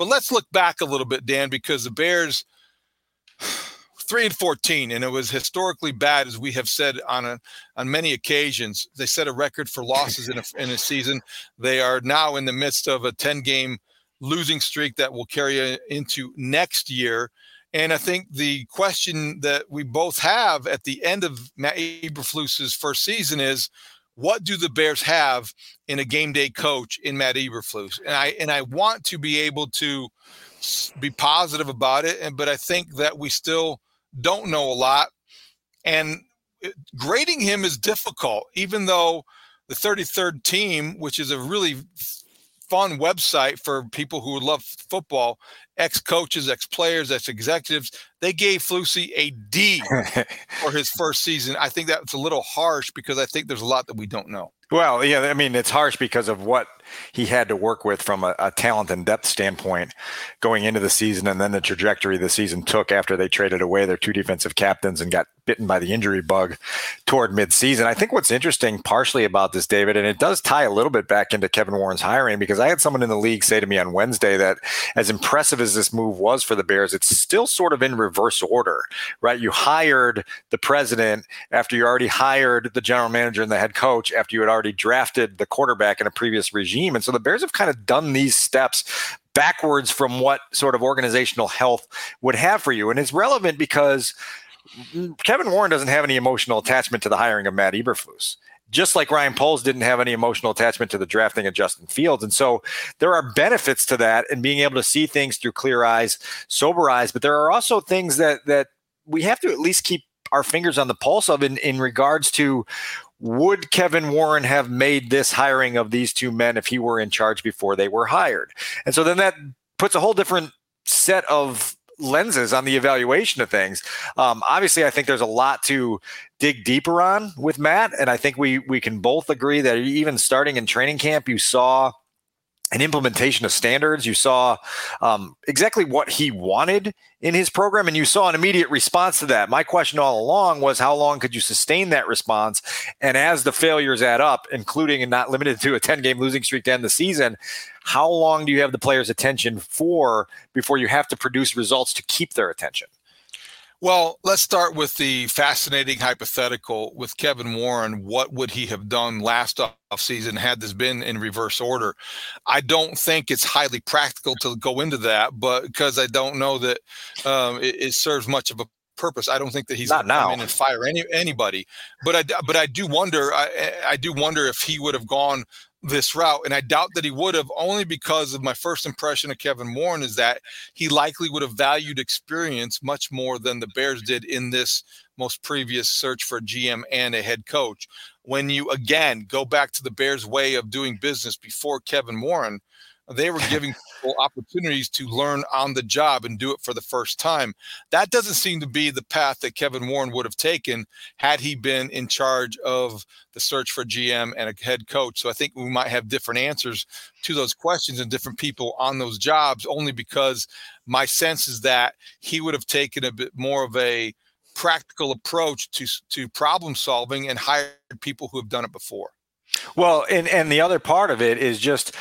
But let's look back a little bit, Dan, because the Bears three and fourteen, and it was historically bad, as we have said on a on many occasions. They set a record for losses in a in a season. They are now in the midst of a ten game losing streak that will carry into next year. And I think the question that we both have at the end of Matt Eberflus's first season is, what do the Bears have in a game day coach in Matt Eberflus? And I and I want to be able to be positive about it, and but I think that we still don't know a lot, and grading him is difficult, even though the 33rd team, which is a really fun website for people who love football, ex coaches, ex players, ex executives. They gave Flusy a D for his first season. I think that's a little harsh because I think there's a lot that we don't know. Well, yeah, I mean, it's harsh because of what he had to work with from a, a, talent and depth standpoint going into the season, and then the trajectory the season took after they traded away their two defensive captains and got bitten by the injury bug toward midseason. I think what's interesting, partially about this, David, and it does tie a little bit back into Kevin Warren's hiring, because I had someone in the league say to me on Wednesday that as impressive as this move was for the Bears, it's still sort of in reverse order, right? You hired the president after you already hired the general manager and the head coach after you had already drafted the quarterback in a previous regime. And so the Bears have kind of done these steps backwards from what sort of organizational health would have for you. And it's relevant because Kevin Warren doesn't have any emotional attachment to the hiring of Matt Eberflus just like Ryan Poles didn't have any emotional attachment to the drafting of Justin Fields. And so there are benefits to that and being able to see things through clear eyes, sober eyes, but there are also things that that we have to at least keep our fingers on the pulse of in, in regards to would Kevin Warren have made this hiring of these two men if he were in charge before they were hired? And so then that puts a whole different set of lenses on the evaluation of things. Um, obviously, I think there's a lot to dig deeper on with Matt, and I think we we can both agree that even starting in training camp, you saw an implementation of standards. You saw um, exactly what he wanted in his program, and you saw an immediate response to that. My question all along was how long could you sustain that response? And as the failures add up, including and not limited to a 10 game losing streak to end the season, how long do you have the players' attention for before you have to produce results to keep their attention? Well, let's start with the fascinating hypothetical with Kevin Warren. What would he have done last offseason had this been in reverse order? I don't think it's highly practical to go into that, but because I don't know that um, it, it serves much of a purpose. I don't think that he's not now and fire any anybody. But I but I do wonder. I I do wonder if he would have gone this route. And I doubt that he would have, only because of my first impression of Kevin Warren is that he likely would have valued experience much more than the Bears did in this most previous search for GM and a head coach. When you again go back to the Bears' way of doing business before Kevin Warren, they were giving people opportunities to learn on the job and do it for the first time. That doesn't seem to be the path that Kevin Warren would have taken had he been in charge of the search for GM and a head coach. So I think we might have different answers to those questions and different people on those jobs only because my sense is that he would have taken a bit more of a practical approach to to problem solving and hired people who have done it before. Well, and and the other part of it is just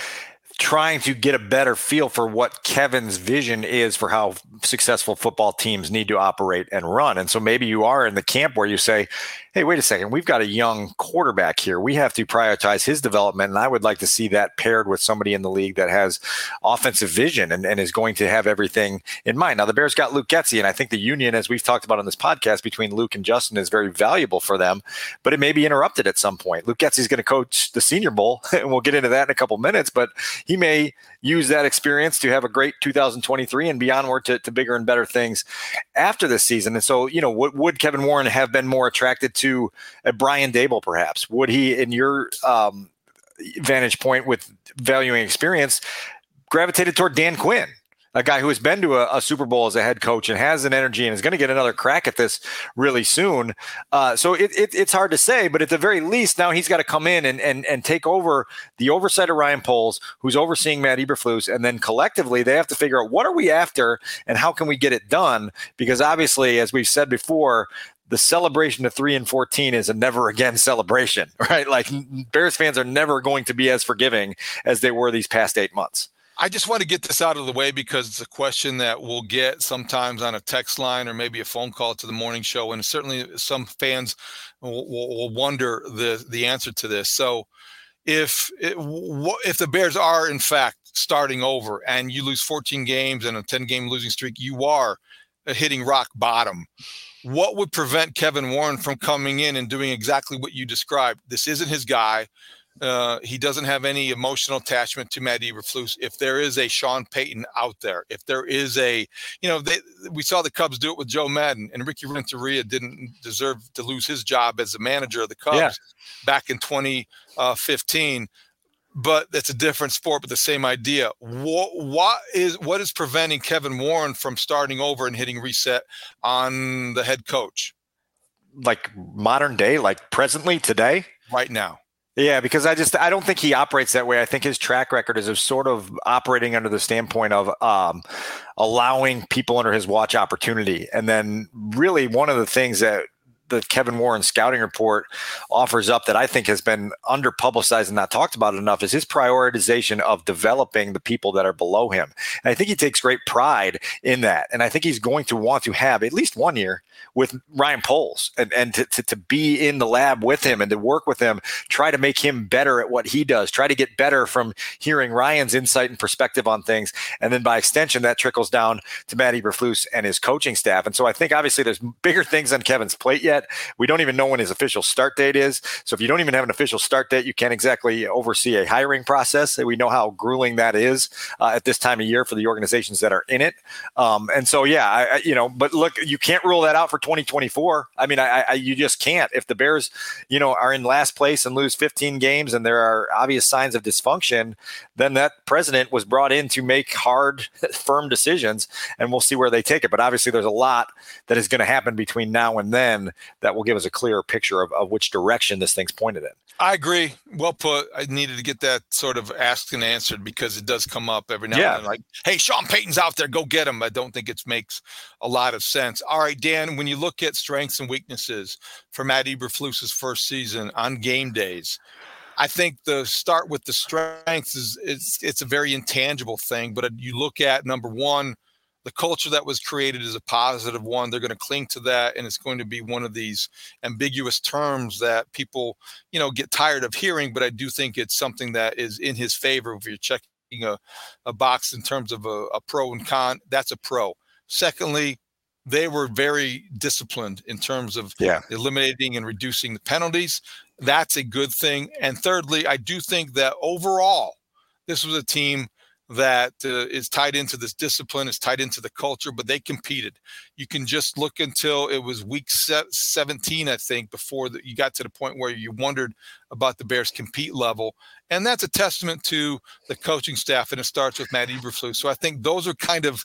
trying to get a better feel for what Kevin's vision is for how successful football teams need to operate and run. And so maybe you are in the camp where you say, hey, wait a second, we've got a young quarterback here. We have to prioritize his development. And I would like to see that paired with somebody in the league that has offensive vision and, and is going to have everything in mind. Now, the Bears got Luke Getsy, and I think the union, as we've talked about on this podcast, between Luke and Justin is very valuable for them, but it may be interrupted at some point. Luke Getsy is going to coach the Senior Bowl, and we'll get into that in a couple minutes, but he may use that experience to have a great 2023 and be onward to, to bigger and better things after this season. And so, you know, would, would Kevin Warren have been more attracted to a Brian Daboll, perhaps? Would he, in your um, vantage point with valuing experience, gravitated toward Dan Quinn? A guy who has been to a, a, Super Bowl as a head coach and has an energy and is going to get another crack at this really soon. Uh, so it, it, it's hard to say, but at the very least, now he's got to come in and, and, and take over the oversight of Ryan Poles, who's overseeing Matt Eberflus, and then collectively they have to figure out what are we after and how can we get it done? Because obviously, as we've said before, the celebration of three and 14 is a never again celebration, right? Like Bears fans are never going to be as forgiving as they were these past eight months. I just want to get this out of the way because it's a question that we'll get sometimes on a text line or maybe a phone call to the morning show, and certainly some fans will, will wonder the the answer to this. So, if it, if the Bears are in fact starting over and you lose 14 games and a 10 game losing streak, you are hitting rock bottom. What would prevent Kevin Warren from coming in and doing exactly what you described? This isn't his guy. Uh, he doesn't have any emotional attachment to Matt Eberflus. If there is a Sean Payton out there, if there is a, you know, they, we saw the Cubs do it with Joe Maddon, and Ricky Renteria didn't deserve to lose his job as the manager of the Cubs yeah. back in 2015. But it's a different sport, but the same idea. What, what is what is preventing Kevin Warren from starting over and hitting reset on the head coach? Like modern day, like presently today, right now yeah, because I just I don't think he operates that way. I think his track record is of sort of operating under the standpoint of um, allowing people under his watch opportunity, and then really one of the things that the Kevin Warren scouting report offers up that I think has been under publicized and not talked about enough is his prioritization of developing the people that are below him. And I think he takes great pride in that. And I think he's going to want to have at least one year with Ryan Poles and, and to, to, to be in the lab with him and to work with him, try to make him better at what he does, try to get better from hearing Ryan's insight and perspective on things. And then by extension, that trickles down to Matt Eberflus and his coaching staff. And so I think obviously there's bigger things on Kevin's plate yet yet. We don't even know when his official start date is. So if you don't even have an official start date, you can't exactly oversee a hiring process. We know how grueling that is uh, at this time of year for the organizations that are in it. Um, and so, yeah, I, I, you know, but look, you can't rule that out for 2024. I mean, I, I, you just can't. If the Bears, you know, are in last place and lose 15 games and there are obvious signs of dysfunction, then that president was brought in to make hard, firm decisions, and we'll see where they take it. But obviously, there's a lot that is going to happen between now and then that will give us a clearer picture of, of which direction this thing's pointed in. I agree. Well put. I needed to get that sort of asked and answered because it does come up every now yeah. and then. Like, hey, Sean Payton's out there, go get him. I don't think it makes a lot of sense. All right, Dan, when you look at strengths and weaknesses for Matt Eberflus's first season on game days, I think the start with the strengths is it's it's a very intangible thing. But you look at number one, the culture that was created is a positive one. They're going to cling to that, and it's going to be one of these ambiguous terms that people, you know, get tired of hearing. But I do think it's something that is in his favor. If you're checking a, a box in terms of a, a pro and con, that's a pro. Secondly, they were very disciplined in terms of yeah. eliminating and reducing the penalties. That's a good thing. And thirdly, I do think that overall, this was a team that uh, is tied into this discipline, is tied into the culture, but they competed. You can just look until it was week 17, I think, before the, you got to the point where you wondered about the Bears' compete level. And that's a testament to the coaching staff, and it starts with Matt Eberflus. So I think those are kind of,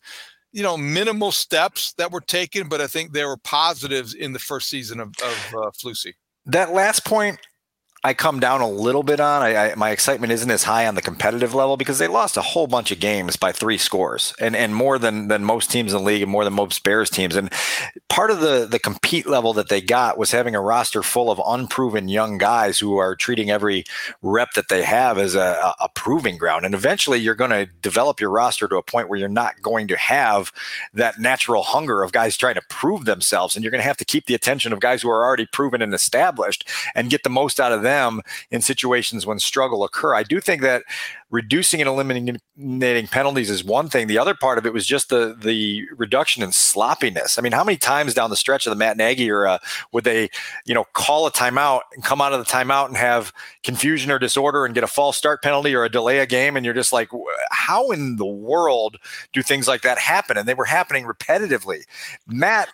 you know, minimal steps that were taken, but I think there were positives in the first season of, of uh, Flusy. That last point I come down a little bit on. I, I, my excitement isn't as high on the competitive level because they lost a whole bunch of games by three scores and, and more than, than most teams in the league and more than most Bears teams. And part of the, the compete level that they got was having a roster full of unproven young guys who are treating every rep that they have as a, a proving ground. And eventually you're going to develop your roster to a point where you're not going to have that natural hunger of guys trying to prove themselves. And you're going to have to keep the attention of guys who are already proven and established and get the most out of them them in situations when struggle occur. I do think that reducing and eliminating penalties is one thing. The other part of it was just the the reduction in sloppiness. I mean, how many times down the stretch of the Matt Nagy era would they, you know, call a timeout and come out of the timeout and have confusion or disorder and get a false start penalty or a delay a game, and you're just like, how in the world do things like that happen? And they were happening repetitively. Matt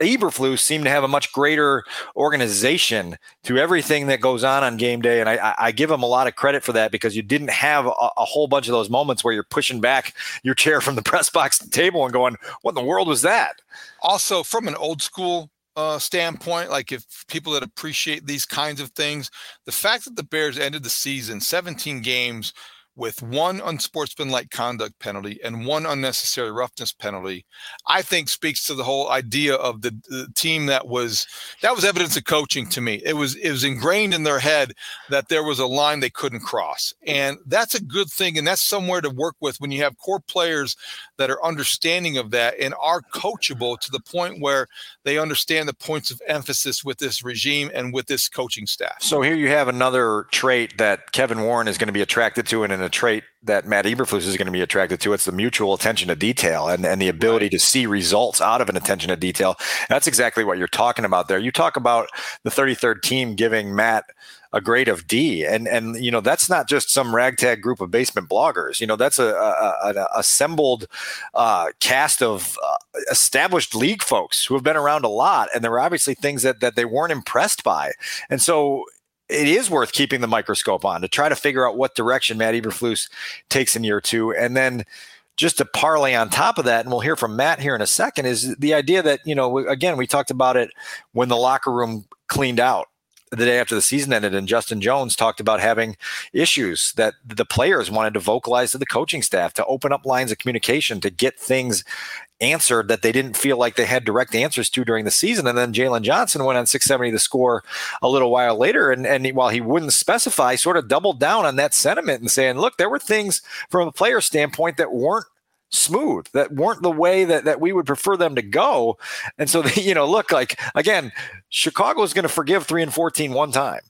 Eberflus seemed to have a much greater organization to everything that goes on on game day, and I, I give him a lot of credit for that because you didn't have a, a, whole bunch of those moments where you're pushing back your chair from the press box table and going, "What in the world was that?" Also, from an old school uh, standpoint, like if people that appreciate these kinds of things, the fact that the Bears ended the season 17 games with one unsportsmanlike conduct penalty and one unnecessary roughness penalty, I think speaks to the whole idea of the, the, team that was that was evidence of coaching to me. It was it was ingrained in their head that there was a line they couldn't cross. And that's a good thing and that's somewhere to work with when you have core players that are understanding of that and are coachable to the point where they understand the points of emphasis with this regime and with this coaching staff. So here you have another trait that Kevin Warren is going to be attracted to in an a trait that Matt Eberflus is going to be attracted to. It's the mutual attention to detail and, and the ability right. to see results out of an attention to detail. That's exactly what you're talking about there. You talk about the 33rd team giving Matt a grade of D, and and you know that's not just some ragtag group of basement bloggers. You know that's a, a, a assembled uh, cast of uh, established league folks who have been around a lot, and there were obviously things that that they weren't impressed by, and so it is worth keeping the microscope on to try to figure out what direction Matt Eberflus takes in year two. And then just to parlay on top of that, and we'll hear from Matt here in a second, is the idea that, you know, again, we talked about it when the locker room cleaned out the day after the season ended, and Justin Jones talked about having issues that the players wanted to vocalize to the coaching staff to open up lines of communication to get things answered that they didn't feel like they had direct answers to during the season. And then Jaylon Johnson went on 670 The Score a little while later. And, and while he wouldn't specify, sort of doubled down on that sentiment and saying, look, there were things from a player standpoint that weren't smooth that weren't the way that, that we would prefer them to go and so they, you know look like again chicago is going to forgive 3 and 14 one time.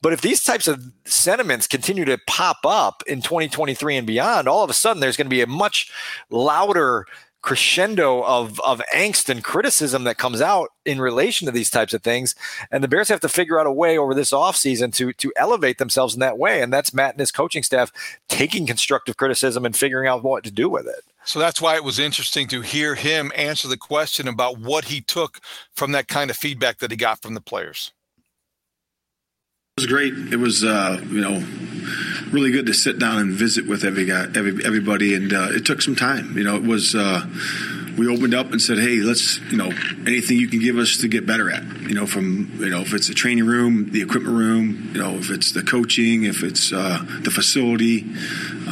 But if these types of sentiments continue to pop up in 2023 and beyond all of a sudden there's going to be a much louder crescendo of of angst and criticism that comes out in relation to these types of things. And the bears have to figure out a way over this offseason to to elevate themselves in that way. And that's matt and his coaching staff taking constructive criticism and figuring out what to do with it. So that's why it was interesting to hear him answer the question about what he took from that kind of feedback that he got from the players. It was great. It was uh, you know really good to sit down and visit with every guy, every, everybody, and uh, it took some time. You know, it was. Uh, we opened up and said, "Hey, let's you know anything you can give us to get better at. You know, from you know if it's the training room, the equipment room, you know if it's the coaching, if it's uh, the facility,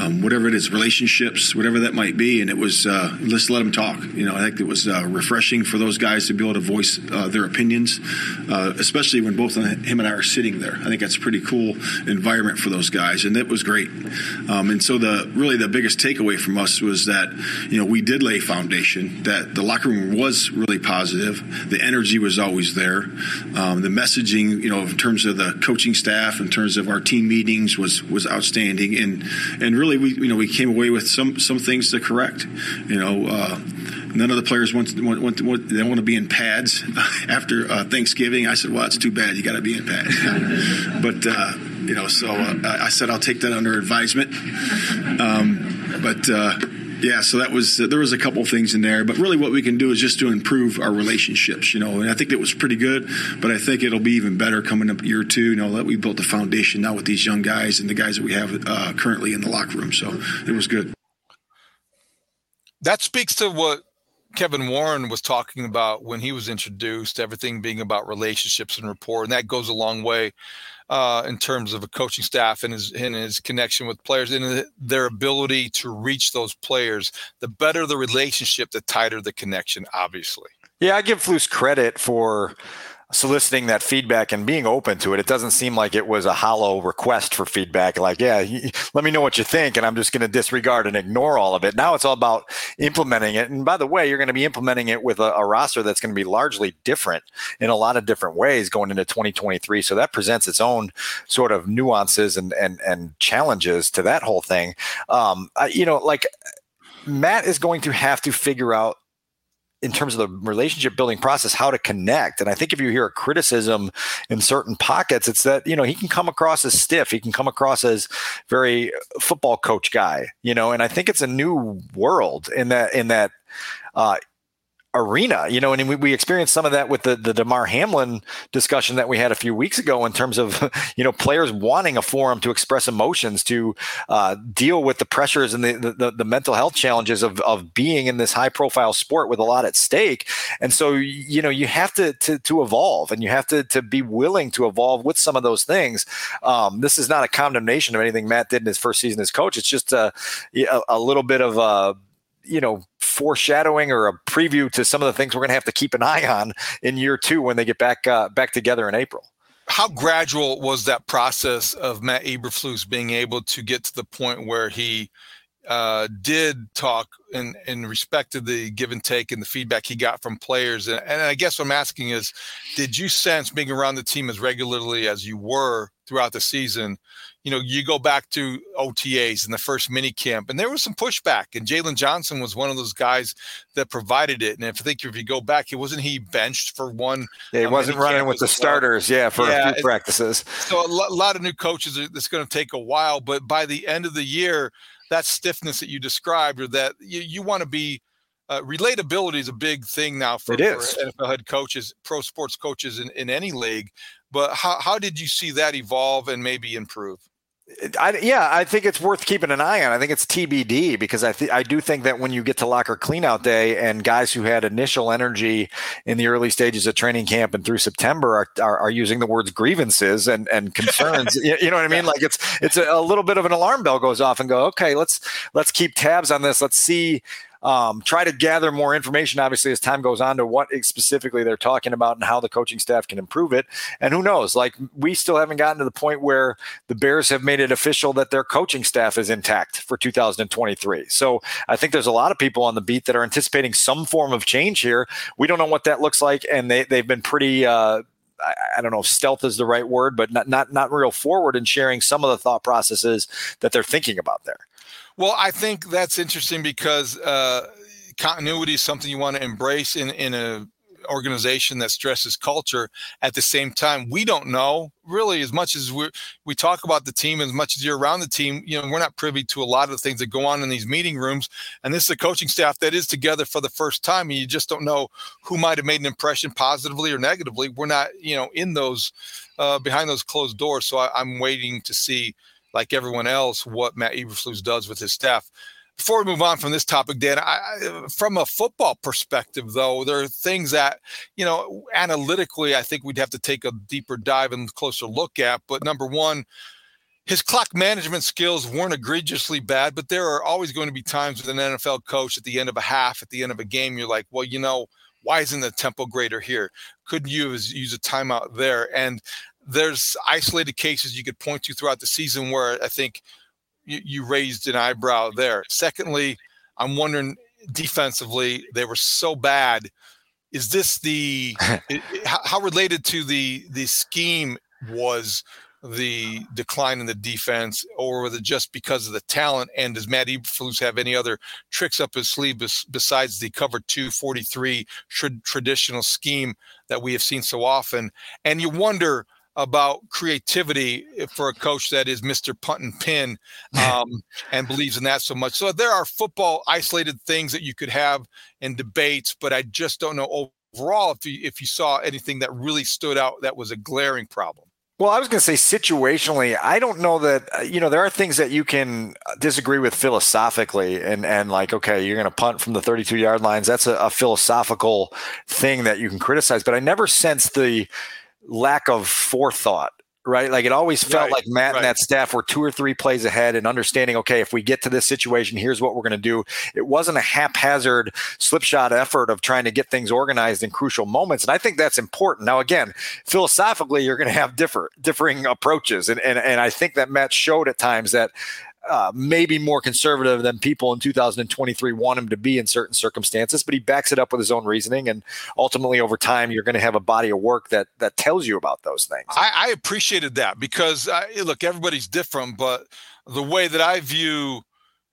um, whatever it is, relationships, whatever that might be." And it was uh, let's let them talk. You know, I think it was uh, refreshing for those guys to be able to voice uh, their opinions, uh, especially when both him and I are sitting there. I think that's a pretty cool environment for those guys, and it was great. Um, and so the really the biggest takeaway from us was that you know we did lay foundation that the locker room was really positive. The energy was always there. Um, the messaging, you know, in terms of the coaching staff, in terms of our team meetings, was was outstanding. And and really, we you know we came away with some some things to correct. You know. Uh, none of the players want, to, want, want, want, they want to be in pads after uh, Thanksgiving. I said, well, it's too bad. You got to be in pads. but uh, you know, so uh, I said I'll take that under advisement. Um, but uh, yeah, so that was uh, there was a couple things in there, but really what we can do is just to improve our relationships, you know. And I think it was pretty good, but I think it'll be even better coming up year two. You know that we built the foundation now with these young guys and the guys that we have uh, currently in the locker room. So it was good. That speaks to what Kevin Warren was talking about when he was introduced, everything being about relationships and rapport, and that goes a long way uh, in terms of a coaching staff and his and his connection with players and their ability to reach those players. The better the relationship, the tighter the connection. Obviously. Yeah, I give Flus credit for soliciting that feedback and being open to it. It doesn't seem like it was a hollow request for feedback. Like, yeah, let me know what you think, and I'm just going to disregard and ignore all of it. Now it's all about implementing it. And by the way, you're going to be implementing it with a, a roster that's going to be largely different in a lot of different ways going into 2023. So that presents its own sort of nuances and and and challenges to that whole thing. Um, I, you know, like. Matt is going to have to figure out in terms of the relationship building process how to connect. And i think if you hear a criticism in certain pockets it's that you know he can come across as stiff. He can come across as very football coach guy you know? And i think it's a new world in that in that uh, arena, you know, and we, we experienced some of that with the, the Damar Hamlin discussion that we had a few weeks ago in terms of, you know, players wanting a forum to express emotions, to uh, deal with the pressures and the, the, the, mental health challenges of, of being in this high profile sport with a lot at stake. And so, you know, you have to, to, to evolve and you have to, to be willing to evolve with some of those things. Um, this is not a condemnation of anything Matt did in his first season as coach. It's just a, a, a little bit of a, you know, foreshadowing or a preview to some of the things we're going to have to keep an eye on in year two when they get back uh, back together in April. How gradual was that process of Matt Eberflus being able to get to the point where he uh, did talk in, in respect to the give and take and the feedback he got from players? And, and I guess what I'm asking is, did you sense being around the team as regularly as you were throughout the season you know, you go back to OTAs and the first mini camp, and there was some pushback, and Jaylon Johnson was one of those guys that provided it. And if I think if you go back, he wasn't he benched for one. Yeah, he um, wasn't running with the starters. Yeah, for yeah, a few practices. So a lot of new coaches. It's going to take a while, but by the end of the year, that stiffness that you described, or that you, you want to be. Uh, relatability is a big thing now for, for NFL head coaches, pro sports coaches in, in any league. But how, how did you see that evolve and maybe improve? I, yeah, I think it's worth keeping an eye on. I think it's TBD because I th- I do think that when you get to locker cleanout day and guys who had initial energy in the early stages of training camp and through September are, are, are using the words grievances and, and concerns. you, you, know what I mean? Like it's it's a, a little bit of an alarm bell goes off and go, okay, let's let's keep tabs on this. Let's see um, try to gather more information, obviously, as time goes on to what specifically they're talking about and how the coaching staff can improve it. And who knows? Like, we still haven't gotten to the point where the Bears have made it official that their coaching staff is intact for 2023. So I think there's a lot of people on the beat that are anticipating some form of change here. We don't know what that looks like, and they, they've been pretty. Uh, I, don't know if stealth is the right word, but not not not real forward in sharing some of the thought processes that they're thinking about there. Well, I think that's interesting because uh, continuity is something you want to embrace in in a organization that stresses culture. At the same time we don't know really as much as we we talk about the team as much as you're around the team. You know we're not privy to a lot of the things that go on in these meeting rooms and this is a coaching staff that is together for the first time and you just don't know who might have made an impression positively or negatively. We're not you know in those uh, behind those closed doors so I, i'm waiting to see like everyone else, what Matt Eberflus does with his staff. Before we move on from this topic, Dan, I, from a football perspective, though, there are things that, you know, analytically, I think we'd have to take a deeper dive and closer look at. But number one, his clock management skills weren't egregiously bad, but there are always going to be times with an NFL coach at the end of a half, at the end of a game, you're like, well, you know, why isn't the tempo greater here? Couldn't you use a timeout there? And there's isolated cases you could point to throughout the season where I think you, you raised an eyebrow there. Secondly, I'm wondering defensively, they were so bad. Is this the it, how, related to the the scheme was the decline in the defense, or was it just because of the talent? And does Matt Eberflus have any other tricks up his sleeve besides the cover two forty three 43 traditional scheme that we have seen so often? And you wonder about creativity for a coach that is Mr. Punt and Pin um, and believes in that so much. So there are football isolated things that you could have in debates, but I just don't know overall if you, if you saw anything that really stood out that was a glaring problem. Well, I was going to say situationally, I don't know that uh, you know there are things that you can disagree with philosophically, and and like okay, you're going to punt from the 32 yard lines. That's a, a philosophical thing that you can criticize, but I never sense the lack of forethought right? Like it always felt Right, like Matt right. and that staff were two or three plays ahead and understanding, okay, if we get to this situation, here's what we're going to do. It wasn't a haphazard slipshod effort of trying to get things organized in crucial moments. And I think that's important. Now, again, philosophically, you're going to have differ, differing approaches. And, and, and I think that Matt showed at times that uh, maybe more conservative than people in 2023 want him to be in certain circumstances, but he backs it up with his own reasoning. And ultimately, over time, you're going to have a body of work that that tells you about those things. I, I appreciated that because I, look, everybody's different, but the way that I view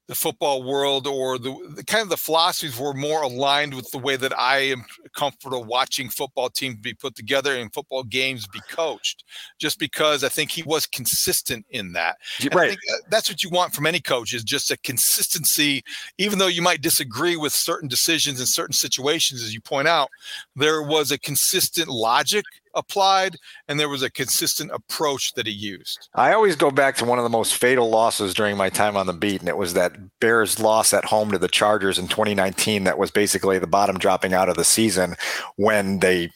the football world or the, the kind of the philosophies were more aligned with the way that I am comfortable watching football teams be put together and football games be coached. Just because I think he was consistent in that. And right. think uh, that's what you want from any coach is just a consistency. Even though you might disagree with certain decisions in certain situations, as you point out, there was a consistent logic applied and there was a consistent approach that he used. I always go back to one of the most fatal losses during my time on the beat, and it was that Bears loss at home to the Chargers in 2019. That was basically the bottom dropping out of the season when they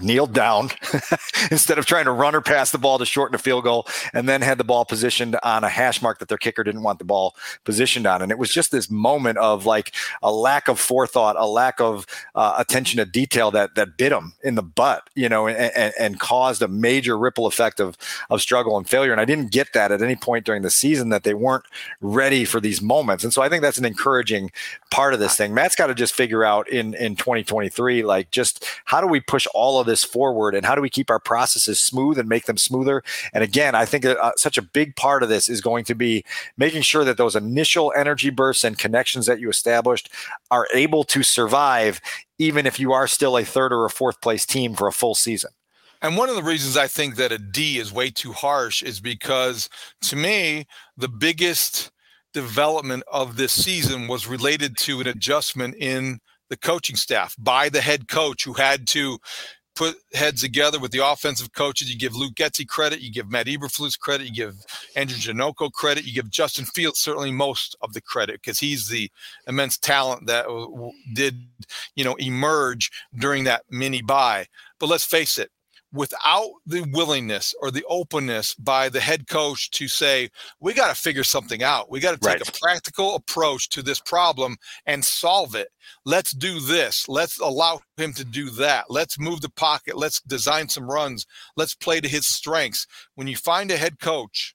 kneeled down instead of trying to run or pass the ball to shorten a field goal and then had the ball positioned on a hash mark that their kicker didn't want the ball positioned on. And it was just this moment of like a lack of forethought a lack of uh, attention to detail that that bit them in the butt you know and, and, and caused a major ripple effect of of struggle and failure. And I didn't get that at any point during the season that they weren't ready for these moments. And so I think that's an encouraging part of this thing. Matt's got to just figure out in in 2023 like just how do we push all of this forward and how do we keep our processes smooth and make them smoother? And again i think uh, such a big part of this is going to be making sure that those initial energy bursts and connections that you established are able to survive even if you are still a third or a fourth place team for a full season. And one of the reasons I think that a D is way too harsh is because to me, the biggest development of this season was related to an adjustment in the coaching staff by the head coach who had to put heads together with the offensive coaches. You give Luke Getsy credit, you give Matt Eberflus credit, you give Andrew Janocko credit, you give Justin Fields certainly most of the credit because he's the immense talent that w- did, you know, emerge during that mini bye. But let's face it, without the willingness or the openness by the head coach to say, we got to figure something out. We got to take Right. a practical approach to this problem and solve it. Let's do this. Let's allow him to do that. Let's move the pocket. Let's design some runs. Let's play to his strengths. When you find a head coach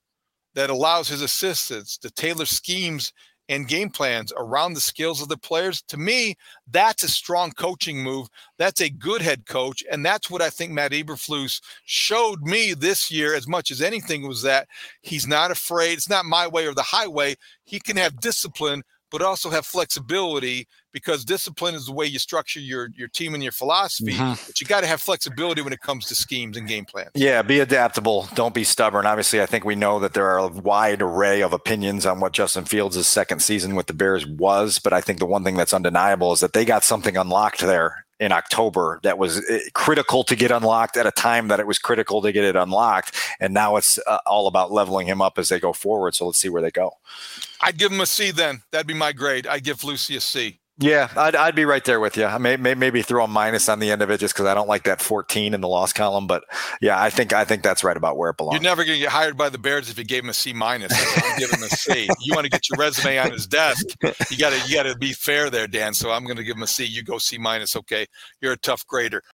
that allows his assistants to tailor schemes and game plans around the skills of the players, to me, that's a strong coaching move. That's a good head coach. And that's what I think Matt Eberflus showed me this year as much as anything was that he's not afraid. It's not my way or the highway. He can have discipline, but also have flexibility because discipline is the way you structure your, your team and your philosophy. But you got to have flexibility when it comes to schemes and game plans. Yeah, be adaptable. Don't be stubborn. Obviously, I think we know that there are a wide array of opinions on what Justin Fields' second season with the Bears was, but I think the one thing that's undeniable is that they got something unlocked there in October that was eh, critical to get unlocked at a time that it was critical to get it unlocked, and now it's uh, all about leveling him up as they go forward. So let's see where they go. I'd give him a C then. That'd be my grade. I'd give Flusy a C. Yeah, I'd, I'd be right there with you. I may, may maybe throw a minus on the end of it just because I don't like that 14 in the loss column. But yeah, I think I think that's right about where it belongs. You're never going to get hired by the Bears if you gave him a C minus. I'm him a C. You want to get your resume on his desk. You got to you got to be fair there, Dan. So I'm going to give him a C. You go C minus. Okay, you're a tough grader.